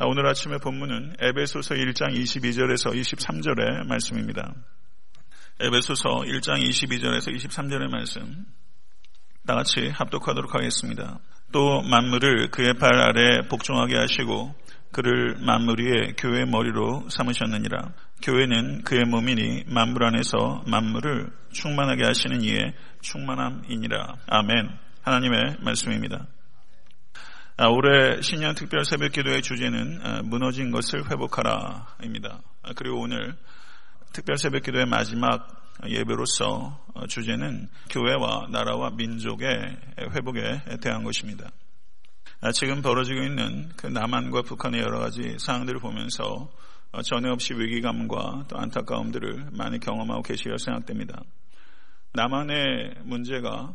오늘 아침의 본문은 에베소서 1장 22절에서 23절의 말씀입니다. 에베소서 1장 22절에서 23절의 말씀 다 같이 합독하도록 하겠습니다. 또 만물을 그의 발 아래 복종하게 하시고 그를 만물 위에 교회의 머리로 삼으셨느니라. 교회는 그의 몸이니 만물 안에서 만물을 충만하게 하시는 이의 충만함이니라. 아멘. 하나님의 말씀입니다. 아, 올해 신년 특별 새벽 기도의 주제는 아, 무너진 것을 회복하라입니다. 아, 그리고 오늘 특별 새벽 기도의 마지막 예배로서 어, 주제는 교회와 나라와 민족의 회복에 대한 것입니다. 지금 벌어지고 있는 그 남한과 북한의 여러 가지 상황들을 보면서 어, 전에 없이 위기감과 또 안타까움들을 많이 경험하고 계시리라 생각됩니다. 남한의 문제가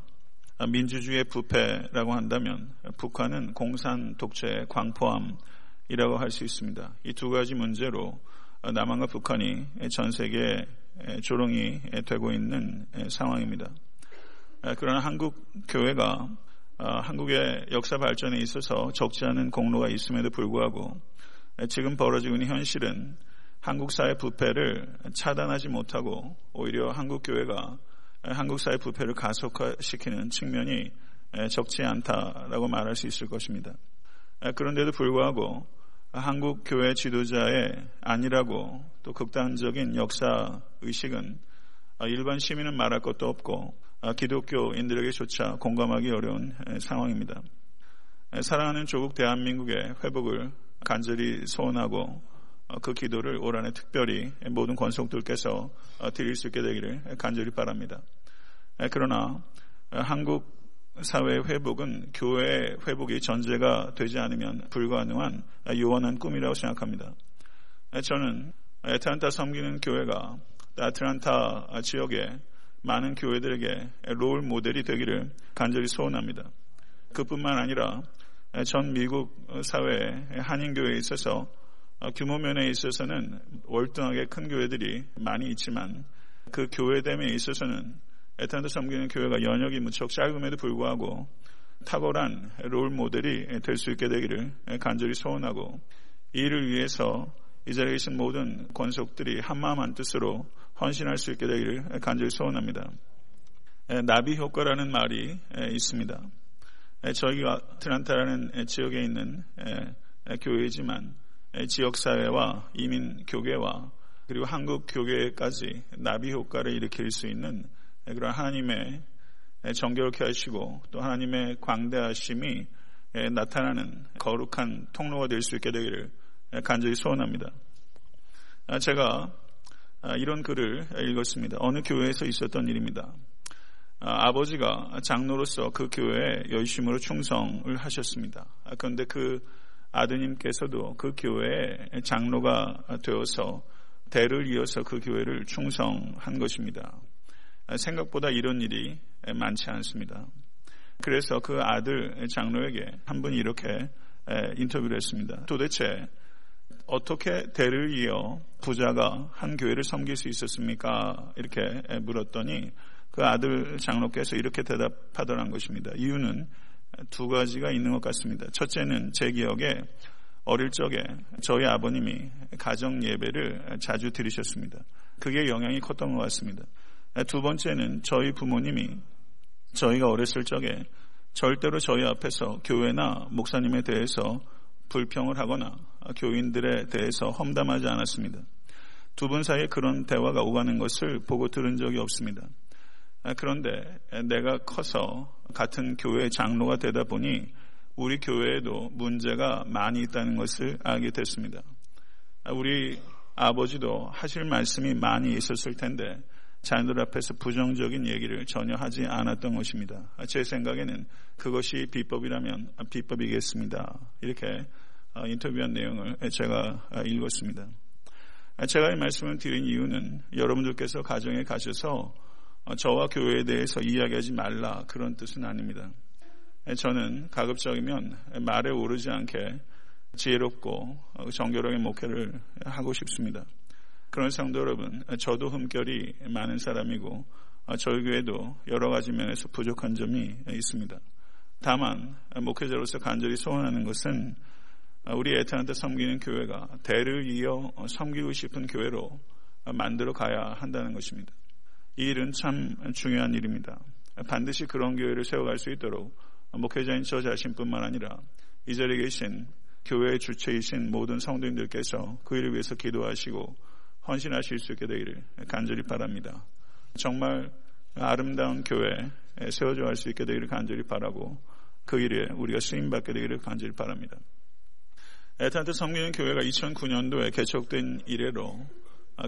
민주주의의 부패라고 한다면 북한은 공산 독재 광포함이라고 할 수 있습니다. 이 두 가지 문제로 남한과 북한이 전 세계 조롱이 되고 있는 상황입니다. 그러나 한국 교회가 한국의 역사 발전에 있어서 적지 않은 공로가 있음에도 불구하고 지금 벌어지고 있는 현실은 한국 사회 부패를 차단하지 못하고 오히려 한국 교회가 한국 사회 부패를 가속화시키는 측면이 적지 않다라고 말할 수 있을 것입니다. 그런데도 불구하고 한국 교회 지도자의 아니라고 또 극단적인 역사 의식은 일반 시민은 말할 것도 없고 기독교인들에게조차 공감하기 어려운 상황입니다. 사랑하는 조국 대한민국의 회복을 간절히 소원하고 그 기도를 올 한해 특별히 모든 권속들께서 드릴 수 있게 되기를 간절히 바랍니다. 그러나 한국 사회의 회복은 교회의 회복이 전제가 되지 않으면 불가능한 요원한 꿈이라고 생각합니다. 저는 애틀란타 섬기는 교회가 아틀란타 지역에 많은 교회들에게 롤 모델이 되기를 간절히 소원합니다. 그뿐만 아니라 전 미국 사회의 한인교회에 있어서 규모 면에 있어서는 월등하게 큰 교회들이 많이 있지만 그 교회됨에 있어서는 에탄드 섬기는 교회가 연역이 무척 짧음에도 불구하고 탁월한 롤 모델이 될 수 있게 되기를 간절히 소원하고 이를 위해서 이 자리에 계신 모든 권속들이 한마음 한뜻으로 헌신할 수 있게 되기를 간절히 소원합니다. 나비 효과라는 말이 있습니다. 저희가 트란타라는 지역에 있는 교회이지만 지역사회와 이민 교계와 그리고 한국 교계까지 나비 효과를 일으킬 수 있는 그런 하나님의 정결케 하시고 또 하나님의 광대하심이 나타나는 거룩한 통로가 될 수 있게 되기를 간절히 소원합니다. 아, 제가 아, 이런 글을 읽었습니다. 어느 교회에서 있었던 일입니다. 아, 아버지가 장로로서 그 교회에 열심으로 충성을 하셨습니다. 그런데 그 아드님께서도 그 교회에 장로가 되어서 대를 이어서 그 교회를 충성한 것입니다. 생각보다 이런 일이 많지 않습니다. 그래서 그 아들 장로에게 한 분이 이렇게 인터뷰를 했습니다. 도대체 어떻게 대를 이어 부자가 한 교회를 섬길 수 있었습니까? 이렇게 물었더니 그 아들 장로께서 이렇게 대답하더란 것입니다. 이유는 두 가지가 있는 것 같습니다. 첫째는 제 기억에 어릴 적에 저희 아버님이 가정 예배를 자주 들으셨습니다. 그게 영향이 컸던 것 같습니다. 두 번째는 저희 부모님이 저희가 어렸을 적에 절대로 저희 앞에서 교회나 목사님에 대해서 불평을 하거나 교인들에 대해서 험담하지 않았습니다. 두 분 사이에 그런 대화가 오가는 것을 보고 들은 적이 없습니다. 그런데 내가 커서 같은 교회 장로가 되다 보니 우리 교회에도 문제가 많이 있다는 것을 알게 됐습니다. 우리 아버지도 하실 말씀이 많이 있었을 텐데 자녀들 앞에서 부정적인 얘기를 전혀 하지 않았던 것입니다. 제 생각에는 그것이 비법이라면 비법이겠습니다. 이렇게 어, 인터뷰한 내용을 제가 읽었습니다. 제가 이 말씀을 드린 이유는 여러분들께서 가정에 가셔서 저와 교회에 대해서 이야기하지 말라 그런 뜻은 아닙니다. 저는 가급적이면 말에 오르지 않게 지혜롭고 정결하게 목회를 하고 싶습니다. 그런 성도 여러분, 저도 흠결이 많은 사람이고 저희 교회도 여러 가지 면에서 부족한 점이 있습니다. 다만 목회자로서 간절히 소원하는 것은 우리 애타한테 섬기는 교회가 대를 이어 섬기고 싶은 교회로 만들어 가야 한다는 것입니다. 이 일은 참 중요한 일입니다. 반드시 그런 교회를 세워갈 수 있도록 목회자인 저 자신뿐만 아니라 이 자리에 계신 교회의 주체이신 모든 성도님들께서 그 일을 위해서 기도하시고 헌신하실 수 있게 되기를 간절히 바랍니다. 정말 아름다운 교회 세워져 갈 수 있게 되기를 간절히 바라고 그 일에 우리가 쓰임받게 되기를 간절히 바랍니다. 에탄트 성경는 교회가 2009년도에 개척된 이래로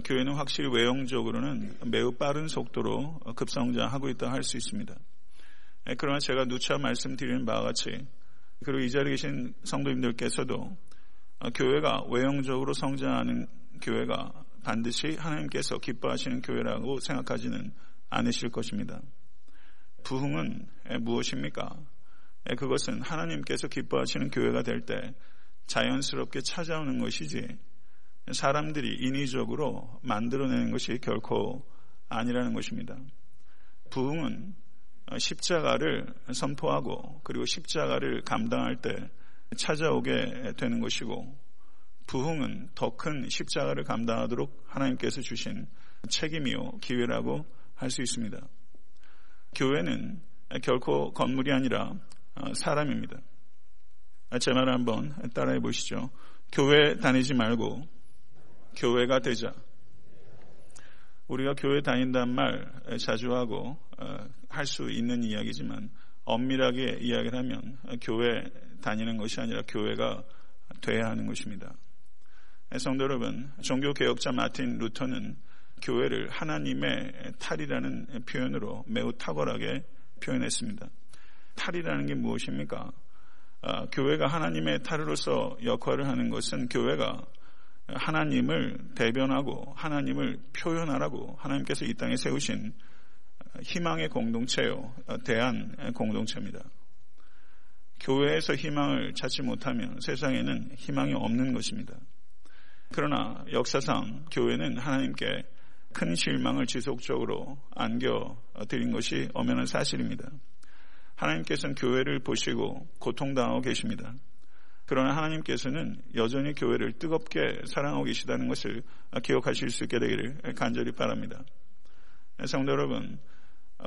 교회는 확실히 외형적으로는 매우 빠른 속도로 급성장하고 있다 할 수 있습니다. 그러나 제가 누차 말씀드리는 바와 같이 그리고 이 자리에 계신 성도님들께서도 교회가 외형적으로 성장하는 교회가 반드시 하나님께서 기뻐하시는 교회라고 생각하지는 않으실 것입니다. 부흥은 무엇입니까? 그것은 하나님께서 기뻐하시는 교회가 될 때 자연스럽게 찾아오는 것이지 사람들이 인위적으로 만들어내는 것이 결코 아니라는 것입니다. 부흥은 십자가를 선포하고 그리고 십자가를 감당할 때 찾아오게 되는 것이고 부흥은 더 큰 십자가를 감당하도록 하나님께서 주신 책임이요 기회라고 할 수 있습니다. 교회는 결코 건물이 아니라 어, 사람입니다. 제 말을 한번 따라해 보시죠. 교회 다니지 말고 교회가 되자. 우리가 교회 다닌다는 말 자주 하고 어, 할수 있는 이야기지만 엄밀하게 이야기를 하면 교회 다니는 것이 아니라 교회가 돼야 하는 것입니다. 성도 여러분, 종교개혁자 마틴 루터는 교회를 하나님의 탈이라는 표현으로 매우 탁월하게 표현했습니다. 탈이라는 게 무엇입니까? 아, 교회가 하나님의 탈으로서 역할을 하는 것은 교회가 하나님을 대변하고 하나님을 표현하라고 하나님께서 이 땅에 세우신 희망의 공동체요, 대한 공동체입니다. 교회에서 희망을 찾지 못하면 세상에는 희망이 없는 것입니다. 그러나 역사상 교회는 하나님께 큰 실망을 지속적으로 안겨드린 것이 엄연한 사실입니다. 하나님께서는 교회를 보시고 고통당하고 계십니다. 그러나 하나님께서는 여전히 교회를 뜨겁게 사랑하고 계시다는 것을 기억하실 수 있게 되기를 간절히 바랍니다. 성도 여러분,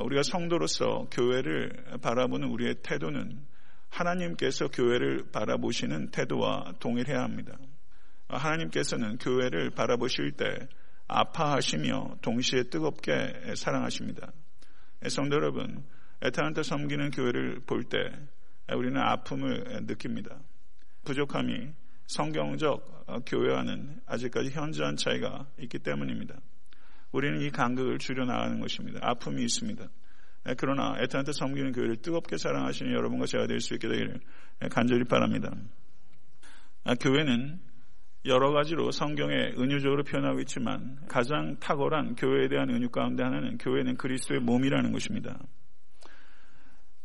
우리가 성도로서 교회를 바라보는 우리의 태도는 하나님께서 교회를 바라보시는 태도와 동일해야 합니다. 하나님께서는 교회를 바라보실 때 아파하시며 동시에 뜨겁게 사랑하십니다. 성도 여러분, 에타한테 섬기는 교회를 볼 때 우리는 아픔을 느낍니다. 부족함이 성경적 교회와는 아직까지 현저한 차이가 있기 때문입니다. 우리는 이 간극을 줄여나가는 것입니다. 아픔이 있습니다. 그러나 에타한테 섬기는 교회를 뜨겁게 사랑하시는 여러분과 제가 될 수 있게 되기를 간절히 바랍니다. 교회는 여러 가지로 성경에 은유적으로 표현하고 있지만 가장 탁월한 교회에 대한 은유 가운데 하나는 교회는 그리스도의 몸이라는 것입니다.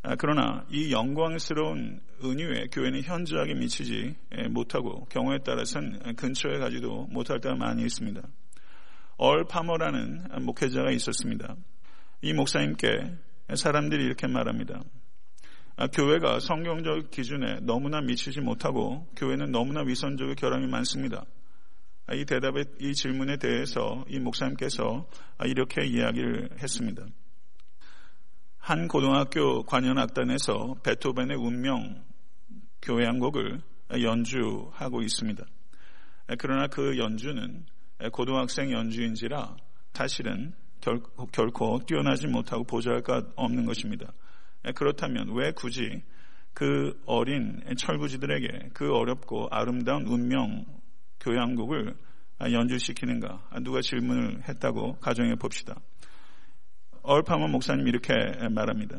아, 그러나 이 영광스러운 은유에 교회는 현저하게 미치지 못하고 경우에 따라서는 근처에 가지도 못할 때가 많이 있습니다. 얼 파머라는 목회자가 있었습니다. 이 목사님께 사람들이 이렇게 말합니다. 아, 교회가 성경적 기준에 너무나 미치지 못하고 교회는 너무나 위선적인 결함이 많습니다. 아, 이 대답에 이 질문에 대해서 이 목사님께서 아, 이렇게 이야기를 했습니다. 한 고등학교 관현악단에서 베토벤의 운명 교회 한 곡을 연주하고 있습니다. 그러나 그 연주는 고등학생 연주인지라 사실은 결코 뛰어나지 못하고 보잘할 것 없는 것입니다. 예, 그렇다면 왜 굳이 그 어린 철부지들에게 그 어렵고 아름다운 운명 교양곡을 연주시키는가? 누가 질문을 했다고 가정해 봅시다. 얼파먼 목사님 이렇게 말합니다.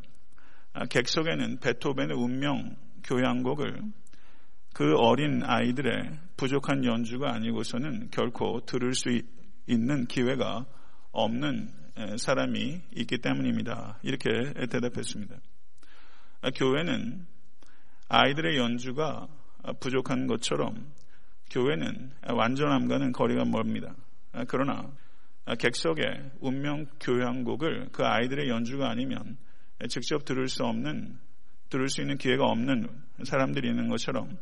아, 객석에는 베토벤의 운명 교향곡을 그 어린 아이들의 부족한 연주가 아니고서는 결코 들을 수 있는 기회가 없는 사람이 있기 때문입니다. 이렇게 대답했습니다. 아, 교회는 아이들의 연주가 부족한 것처럼 교회는 완전함과는 거리가 멀습니다. 아, 그러나 객석의 운명 교향곡을 그 아이들의 연주가 아니면 직접 들을 수 없는 들을 수 있는 기회가 없는 사람들이 있는 것처럼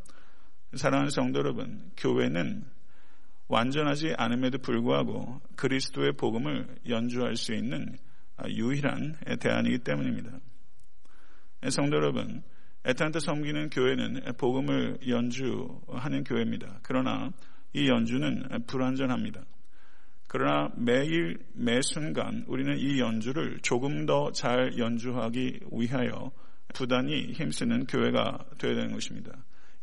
사랑하는 성도 여러분, 교회는 완전하지 않음에도 불구하고 그리스도의 복음을 연주할 수 있는 유일한 대안이기 때문입니다. 성도 여러분, 에탄타 섬기는 교회는 복음을 연주하는 교회입니다. 그러나 이 연주는 불완전합니다. 그러나 매일 매 순간 우리는 이 연주를 조금 더 잘 연주하기 위하여 부단히 힘쓰는 교회가 되어야 되는 것입니다.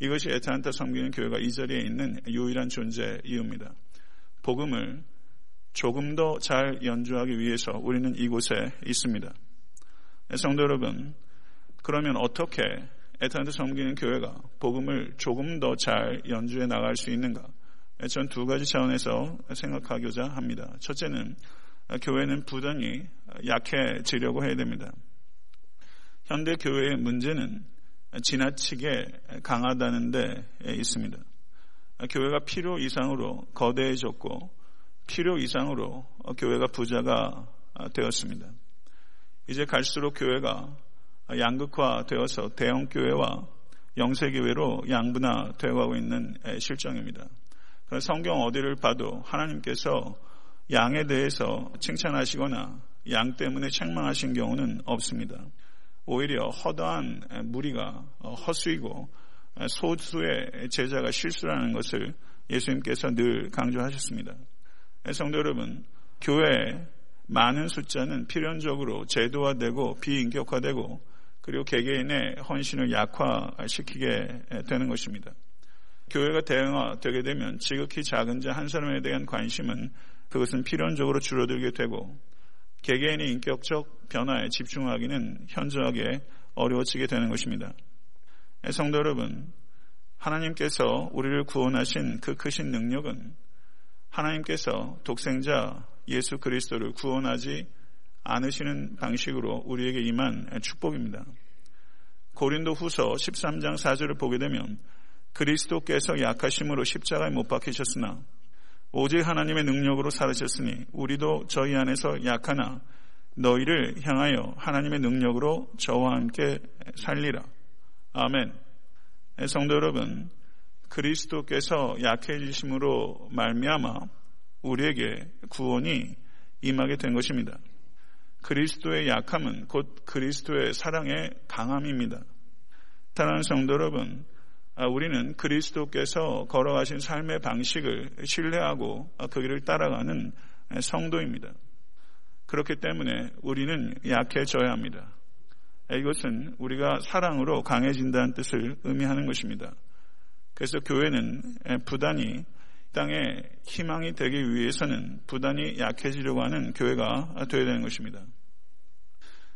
이것이 에탄타 섬기는 교회가 이 자리에 있는 유일한 존재 이유입니다. 복음을 조금 더 잘 연주하기 위해서 우리는 이곳에 있습니다. 성도 여러분, 그러면 어떻게 에탄트 섬기는 교회가 복음을 조금 더 잘 연주해 나갈 수 있는가? 전 두 가지 차원에서 생각하고자 합니다. 첫째는 교회는 부단히 약해지려고 해야 됩니다. 현대 교회의 문제는 지나치게 강하다는 데 있습니다. 교회가 필요 이상으로 거대해졌고 필요 이상으로 교회가 부자가 되었습니다. 이제 갈수록 교회가 양극화되어서 대형 교회와 영세 교회로 양분화되어 가고 있는 실정입니다. 성경 어디를 봐도 하나님께서 양에 대해서 칭찬하시거나 양 때문에 책망하신 경우는 없습니다. 오히려 허다한 무리가 허수이고 소수의 제자가 실수라는 것을 예수님께서 늘 강조하셨습니다. 성도 여러분, 교회 많은 숫자는 필연적으로 제도화되고 비인격화되고 그리고 개개인의 헌신을 약화시키게 되는 것입니다. 교회가 대응화되게 되면 지극히 작은 자 한 사람에 대한 관심은 그것은 필연적으로 줄어들게 되고 개개인의 인격적 변화에 집중하기는 현저하게 어려워지게 되는 것입니다. 성도 여러분, 하나님께서 우리를 구원하신 그 크신 능력은 하나님께서 독생자 예수 그리스도를 구원하지 않으시는 방식으로 우리에게 임한 축복입니다. 고린도 후서 13장 4절을 보게 되면 그리스도께서 약하심으로 십자가에 못 박히셨으나 오직 하나님의 능력으로 살으셨으니 우리도 저희 안에서 약하나 너희를 향하여 하나님의 능력으로 저와 함께 살리라. 아멘. 성도 여러분, 그리스도께서 약해지심으로 말미암아 우리에게 구원이 임하게 된 것입니다. 그리스도의 약함은 곧 그리스도의 사랑의 강함입니다. 사랑하는 성도 여러분, 아, 우리는 그리스도께서 걸어가신 삶의 방식을 신뢰하고 그 길을 따라가는 성도입니다. 그렇기 때문에 우리는 약해져야 합니다. 이것은 우리가 사랑으로 강해진다는 뜻을 의미하는 것입니다. 그래서 교회는 부단히 땅에 희망이 되기 위해서는 부단히 약해지려고 하는 교회가 되어야 되는 것입니다.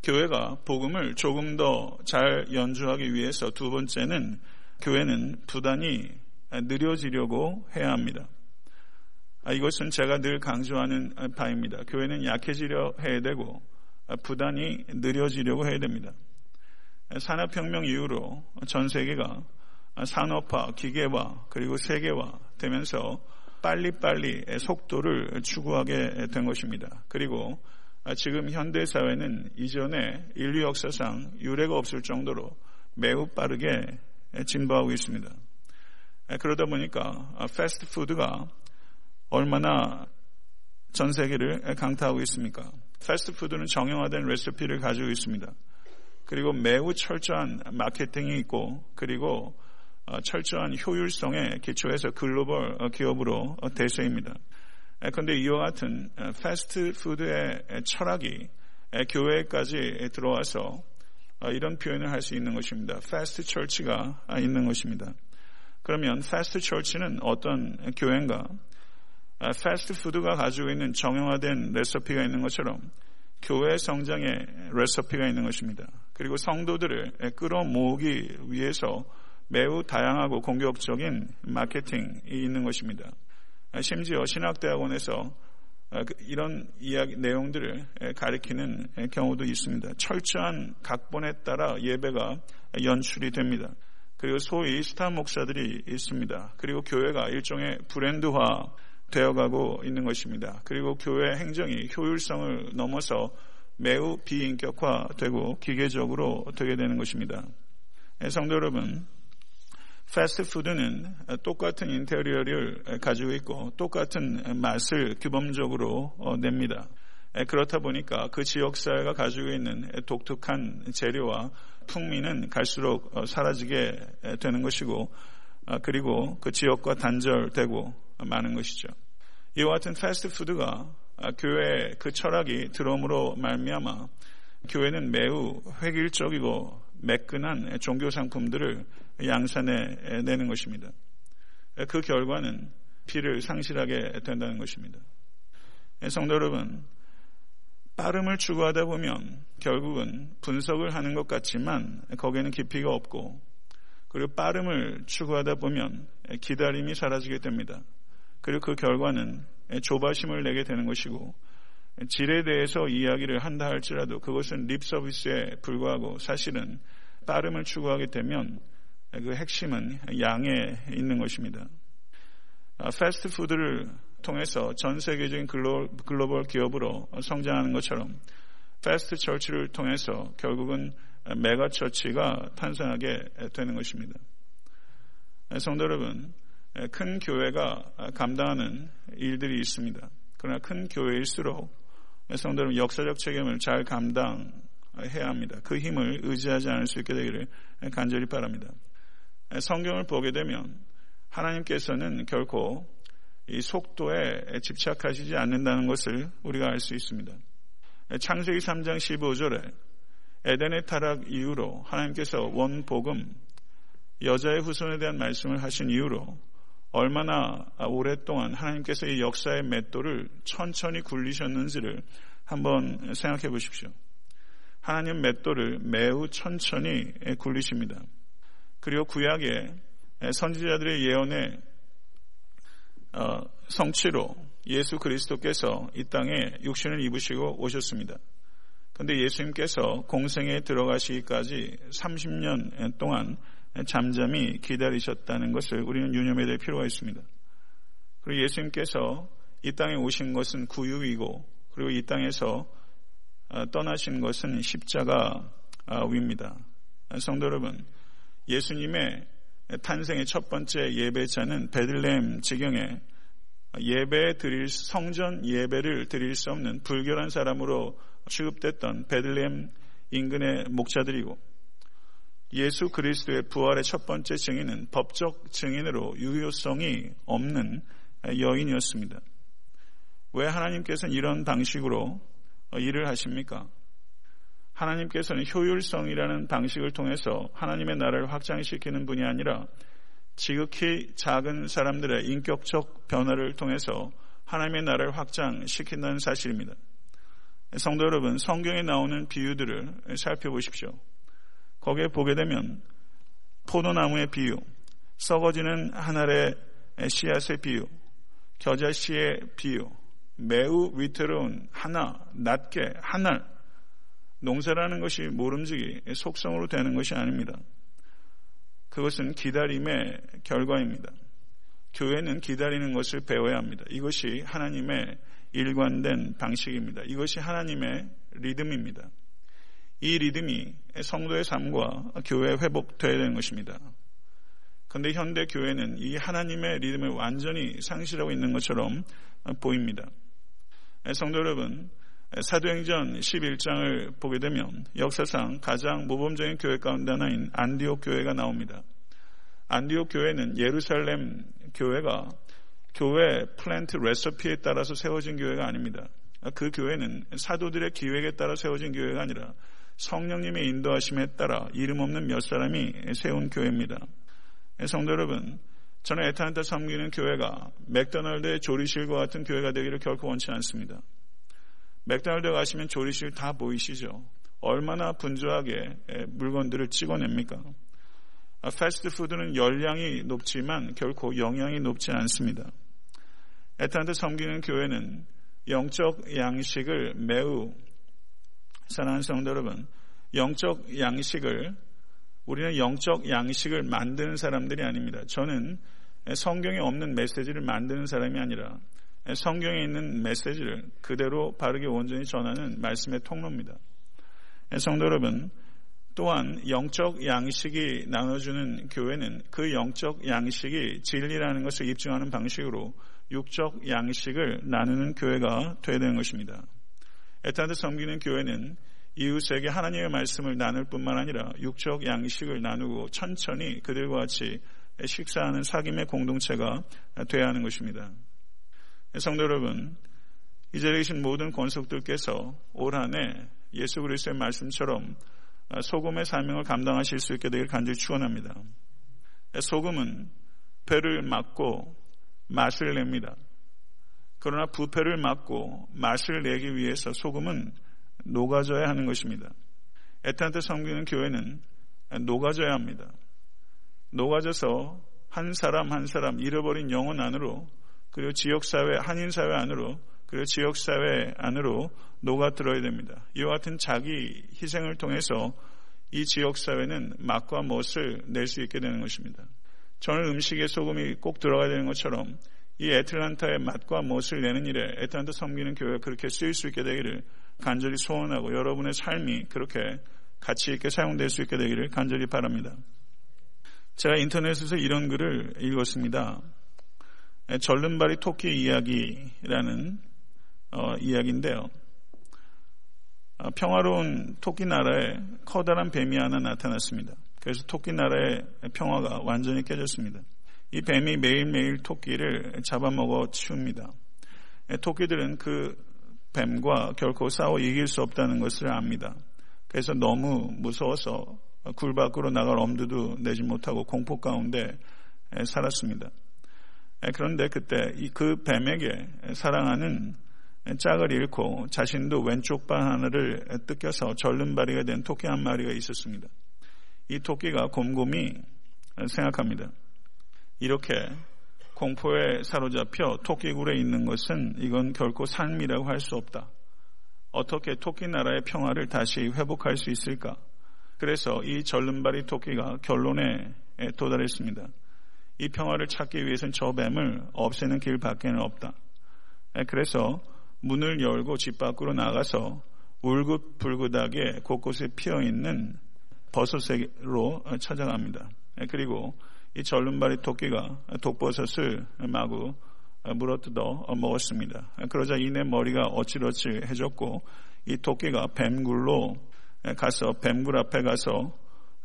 교회가 복음을 조금 더 잘 연주하기 위해서 두 번째는 교회는 부단히 느려지려고 해야 합니다. 아, 이것은 제가 늘 강조하는 바입니다. 교회는 약해지려 해야 되고 부단히 느려지려고 해야 됩니다. 산업혁명 이후로 전 세계가 산업화, 기계화, 그리고 세계화 되면서 빨리빨리 속도를 추구하게 된 것입니다. 그리고 지금 현대 사회는 이전에 인류 역사상 유례가 없을 정도로 매우 빠르게 진보하고 있습니다. 그러다 보니까 패스트푸드가 얼마나 전 세계를 강타하고 있습니까? 패스트푸드는 정형화된 레시피를 가지고 있습니다. 그리고 매우 철저한 마케팅이 있고 그리고 어, 철저한 효율성에 기초해서 글로벌 어, 기업으로 어, 대세입니다. 그런데 이와 같은 패스트푸드의 철학이 교회까지 들어와서 이런 표현을 할 수 있는 것입니다. fast church가 있는 것입니다. 그러면 fast church는 어떤 교회인가? 패스트푸드가 가지고 있는 정형화된 레시피가 있는 것처럼 교회 성장의 레시피가 있는 것입니다. 그리고 성도들을 끌어모으기 위해서 매우 다양하고 공격적인 마케팅이 있는 것입니다. 심지어 신학대학원에서 그 이런 이야기 내용들을 가리키는 경우도 있습니다. 철저한 각본에 따라 예배가 연출이 됩니다. 그리고 소위 스타 목사들이 있습니다. 그리고 교회가 일종의 브랜드화 되어가고 있는 것입니다. 그리고 교회 행정이 효율성을 넘어서 매우 비인격화되고 기계적으로 되게 되는 것입니다. 성도 여러분, 패스트푸드는 똑같은 인테리어를 가지고 있고 똑같은 맛을 규범적으로 냅니다. 그렇다 보니까 그 지역 사회가 가지고 있는 독특한 재료와 풍미는 갈수록 사라지게 되는 것이고 그리고 그 지역과 단절되고 마는 것이죠. 이와 같은 패스트푸드가 교회 그 철학이 들어옴으로 말미암아 교회는 매우 획일적이고 매끈한 종교 상품들을 양산해 내는 것입니다. 그 결과는 피를 상실하게 된다는 것입니다. 성도 여러분, 빠름을 추구하다 보면 결국은 분석을 하는 것 같지만 거기에는 깊이가 없고 그리고 빠름을 추구하다 보면 기다림이 사라지게 됩니다. 그리고 그 결과는 조바심을 내게 되는 것이고 질에 대해서 이야기를 한다 할지라도 그것은 립 서비스에 불과하고 사실은 빠름을 추구하게 되면 그 핵심은 양에 있는 것입니다. 아, 패스트푸드를 통해서 전 세계적인 글로벌 기업으로 성장하는 것처럼 fast church를 통해서 결국은 mega church가 탄생하게 되는 것입니다. 성도 여러분, 큰 교회가 감당하는 일들이 있습니다. 그러나 큰 교회일수록 성도 여러분 역사적 책임을 잘 감당 해야 합니다. 그 힘을 의지하지 않을 수 있게 되기를 간절히 바랍니다. 성경을 보게 되면 하나님께서는 결코 이 속도에 집착하시지 않는다는 것을 우리가 알 수 있습니다. 창세기 3장 15절에 에덴의 타락 이후로 하나님께서 원복음 여자의 후손에 대한 말씀을 하신 이후로 얼마나 오랫동안 하나님께서 이 역사의 맷돌을 천천히 굴리셨는지를 한번 생각해 보십시오. 하나님 맷돌을 매우 천천히 굴리십니다. 그리고 구약의 선지자들의 예언에 어, 성취로 예수 그리스도께서 이 땅에 육신을 입으시고 오셨습니다. 그런데 예수님께서 공생에 들어가시기까지 30년 동안 잠잠히 기다리셨다는 것을 우리는 유념해야 될 필요가 있습니다. 그리고 예수님께서 이 땅에 오신 것은 구유이고 그리고 이 땅에서 어, 떠나신 것은 십자가 아, 위입니다. 성도 여러분, 예수님의 탄생의 첫 번째 예배자는 베들레헴 지경에 예배 드릴 성전 예배를 드릴 수 없는 불결한 사람으로 취급됐던 베들레헴 인근의 목자들이고 예수 그리스도의 부활의 첫 번째 증인은 법적 증인으로 유효성이 없는 여인이었습니다. 왜 하나님께서는 이런 방식으로 일을 하십니까? 하나님께서는 효율성이라는 방식을 통해서 하나님의 나라를 확장시키는 분이 아니라 지극히 작은 사람들의 인격적 변화를 통해서 하나님의 나라를 확장시킨다는 사실입니다. 성도 여러분, 성경에 나오는 비유들을 살펴보십시오. 거기에 보게 되면 포도나무의 비유, 썩어지는 한 알의 씨앗의 비유, 겨자씨의 비유, 매우 위태로운 하나, 낮게, 하날, 농사라는 것이 모름지기, 속성으로 되는 것이 아닙니다. 그것은 기다림의 결과입니다. 교회는 기다리는 것을 배워야 합니다. 이것이 하나님의 일관된 방식입니다. 이것이 하나님의 리듬입니다. 이 리듬이 성도의 삶과 교회에 회복되어야 되는 것입니다. 그런데 현대 교회는 이 하나님의 리듬을 완전히 상실하고 있는 것처럼 보입니다. 성도 여러분, 사도행전 11장을 보게 되면 역사상 가장 모범적인 교회 가운데 하나인 안디옥 교회가 나옵니다. 안디옥 교회는 예루살렘 교회가 교회 플랜트 레시피에 따라서 세워진 교회가 아닙니다. 그 교회는 사도들의 기획에 따라 세워진 교회가 아니라 성령님의 인도하심에 따라 이름 없는 몇 사람이 세운 교회입니다. 성도 여러분, 저는 에탄타 섬기는 교회가 맥도날드의 조리실과 같은 교회가 되기를 결코 원치 않습니다. 맥도날드 가시면 조리실 다 보이시죠? 얼마나 분주하게 물건들을 찍어냅니까? 아, 패스트푸드는 열량이 높지만 결코 영양이 높지 않습니다. 에탄드 섬기는 교회는 영적 양식을 매우 사랑하는 성도 여러분, 영적 양식을 우리는 영적 양식을 만드는 사람들이 아닙니다. 저는 성경에 없는 메시지를 만드는 사람이 아니라 성경에 있는 메시지를 그대로 바르게 온전히 전하는 말씀의 통로입니다. 성도 여러분, 또한 영적 양식이 나눠주는 교회는 그 영적 양식이 진리라는 것을 입증하는 방식으로 육적 양식을 나누는 교회가 되어야 되는 것입니다. 에탄드 섬기는 교회는 이웃에게 하나님의 말씀을 나눌 뿐만 아니라 육적 양식을 나누고 천천히 그들과 같이 식사하는 사귐의 공동체가 되어야 하는 것입니다. 성도 여러분, 이 자리에 계신 모든 권속들께서 올 한해 예수 그리스도의 말씀처럼 소금의 사명을 감당하실 수 있게 되길 간절히 축원합니다. 소금은 배를 막고 맛을 냅니다. 그러나 부패를 막고 맛을 내기 위해서 소금은 녹아져야 하는 것입니다. 에탄트 섬기는 교회는 녹아져야 합니다. 녹아져서 한 사람 한 사람 잃어버린 영혼 안으로 그리고 지역사회, 한인사회 안으로 그리고 지역사회 안으로 녹아들어야 됩니다. 이와 같은 자기 희생을 통해서 이 지역사회는 맛과 멋을 낼 수 있게 되는 것입니다. 저는 음식에 소금이 꼭 들어가야 되는 것처럼 이 애틀란타의 맛과 멋을 내는 일에 애틀란타 섬기는 교회가 그렇게 쓰일 수 있게 되기를 간절히 소원하고 여러분의 삶이 그렇게 가치 있게 사용될 수 있게 되기를 간절히 바랍니다. 제가 인터넷에서 이런 글을 읽었습니다. 절름발이 토끼 이야기라는 어, 이야기인데요. 어, 평화로운 토끼 나라에 커다란 뱀이 하나 나타났습니다. 그래서 토끼 나라의 평화가 완전히 깨졌습니다. 이 뱀이 매일매일 토끼를 잡아먹어 치웁니다. 토끼들은 그 뱀과 결코 싸워 이길 수 없다는 것을 압니다. 그래서 너무 무서워서 굴 밖으로 나갈 엄두도 내지 못하고 공포 가운데 살았습니다. 그런데 그때 그 뱀에게 사랑하는 짝을 잃고 자신도 왼쪽 발 하나를 뜯겨서 절름발이가 된 토끼 한 마리가 있었습니다. 이 토끼가 곰곰이 생각합니다. 이렇게 공포에 사로잡혀 토끼굴에 있는 것은 이건 결코 삶이라고 할 수 없다. 어떻게 토끼 나라의 평화를 다시 회복할 수 있을까? 그래서 이 절름발이 토끼가 결론에 도달했습니다. 이 평화를 찾기 위해서는 저 뱀을 없애는 길 밖에는 없다. 그래서 문을 열고 집 밖으로 나가서 울긋불긋하게 곳곳에 피어 있는 버섯으로 찾아갑니다. 그리고 이 절름발이 토끼가 독버섯을 마구 물어뜯어 먹었습니다. 그러자 이내 머리가 어찌러찌해졌고 이 토끼가 뱀굴로 가서 뱀굴 앞에 가서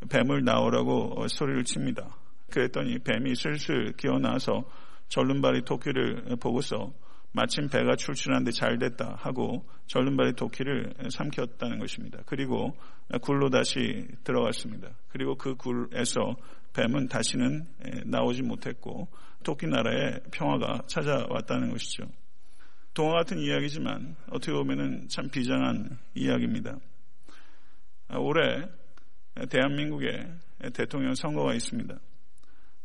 뱀을 나오라고 소리를 칩니다. 그랬더니 뱀이 슬슬 기어나서 절름발이 토끼를 보고서 마침 배가 출출한데 잘 됐다 하고 절름발이 토끼를 삼켰다는 것입니다. 그리고 굴로 다시 들어갔습니다. 그리고 그 굴에서 뱀은 다시는 나오지 못했고 토끼 나라의 평화가 찾아왔다는 것이죠. 동화 같은 이야기지만 어떻게 보면 참 비장한 이야기입니다. 올해 대한민국에 대통령 선거가 있습니다.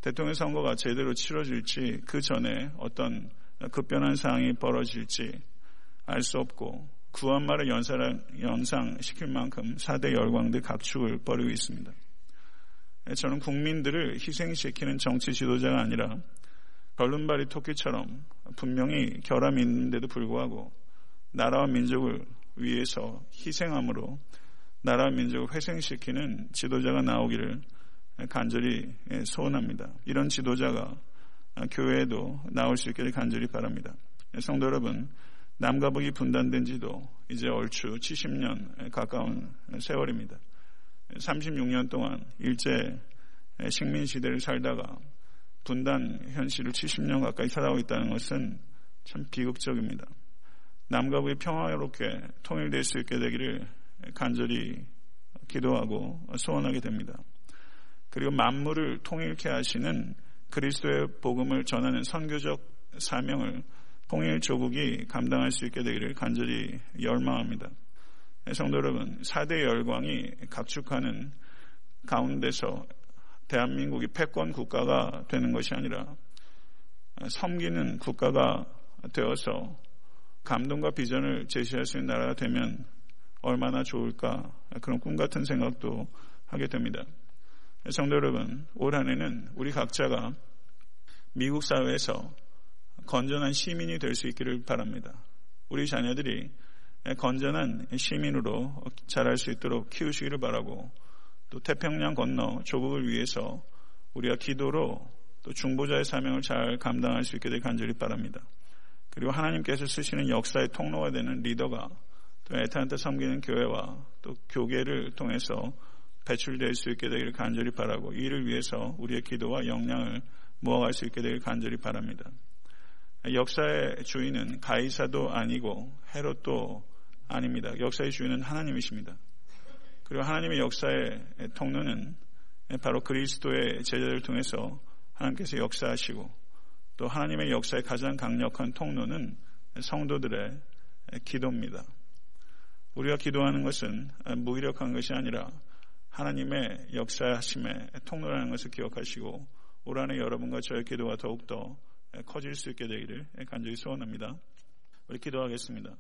대통령 선거가 제대로 치러질지 그 전에 어떤 급변한 상황이 벌어질지 알 수 없고 구한말을 연상시킬 만큼 4대 열광대 각축을 벌이고 있습니다. 저는 국민들을 희생시키는 정치 지도자가 아니라 걸른발이 토끼처럼 분명히 결함이 있는데도 불구하고 나라와 민족을 위해서 희생함으로 나라와 민족을 회생시키는 지도자가 나오기를 간절히 소원합니다. 이런 지도자가 교회에도 나올 수 있기를 간절히 바랍니다. 성도 여러분, 남과 북이 분단된 지도 이제 얼추 70년 가까운 세월입니다. 36년 동안 일제 식민 시대를 살다가 분단 현실을 70년 가까이 살아오고 있다는 것은 참 비극적입니다. 남과 북이 평화롭게 통일될 수 있게 되기를 간절히 기도하고 소원하게 됩니다. 그리고 만물을 통일케 하시는 그리스도의 복음을 전하는 선교적 사명을 통일 조국이 감당할 수 있게 되기를 간절히 열망합니다. 성도 여러분, 4대 열광이 각축하는 가운데서 대한민국이 패권 국가가 되는 것이 아니라 섬기는 국가가 되어서 감동과 비전을 제시할 수 있는 나라가 되면 얼마나 좋을까 그런 꿈 같은 생각도 하게 됩니다. 성도 여러분, 올 한해는 우리 각자가 미국 사회에서 건전한 시민이 될 수 있기를 바랍니다. 우리 자녀들이 건전한 시민으로 자랄 수 있도록 키우시기를 바라고 또 태평양 건너 조국을 위해서 우리가 기도로 또 중보자의 사명을 잘 감당할 수 있게 되 간절히 바랍니다. 그리고 하나님께서 쓰시는 역사의 통로가 되는 리더가 또 애타한테 섬기는 교회와 또 교계를 통해서 배출될 수 있게 되기를 간절히 바라고 이를 위해서 우리의 기도와 역량을 모아갈 수 있게 되기를 간절히 바랍니다. 역사의 주인은 가이사도 아니고 헤롯도 아닙니다. 역사의 주인은 하나님이십니다. 그리고 하나님의 역사의 통로는 바로 그리스도의 제자를 통해서 하나님께서 역사하시고 또 하나님의 역사의 가장 강력한 통로는 성도들의 기도입니다. 우리가 기도하는 것은 무기력한 것이 아니라 하나님의 역사하심의 통로라는 것을 기억하시고 올 한해 여러분과 저의 기도가 더욱더 커질 수 있게 되기를 간절히 소원합니다. 우리 기도하겠습니다.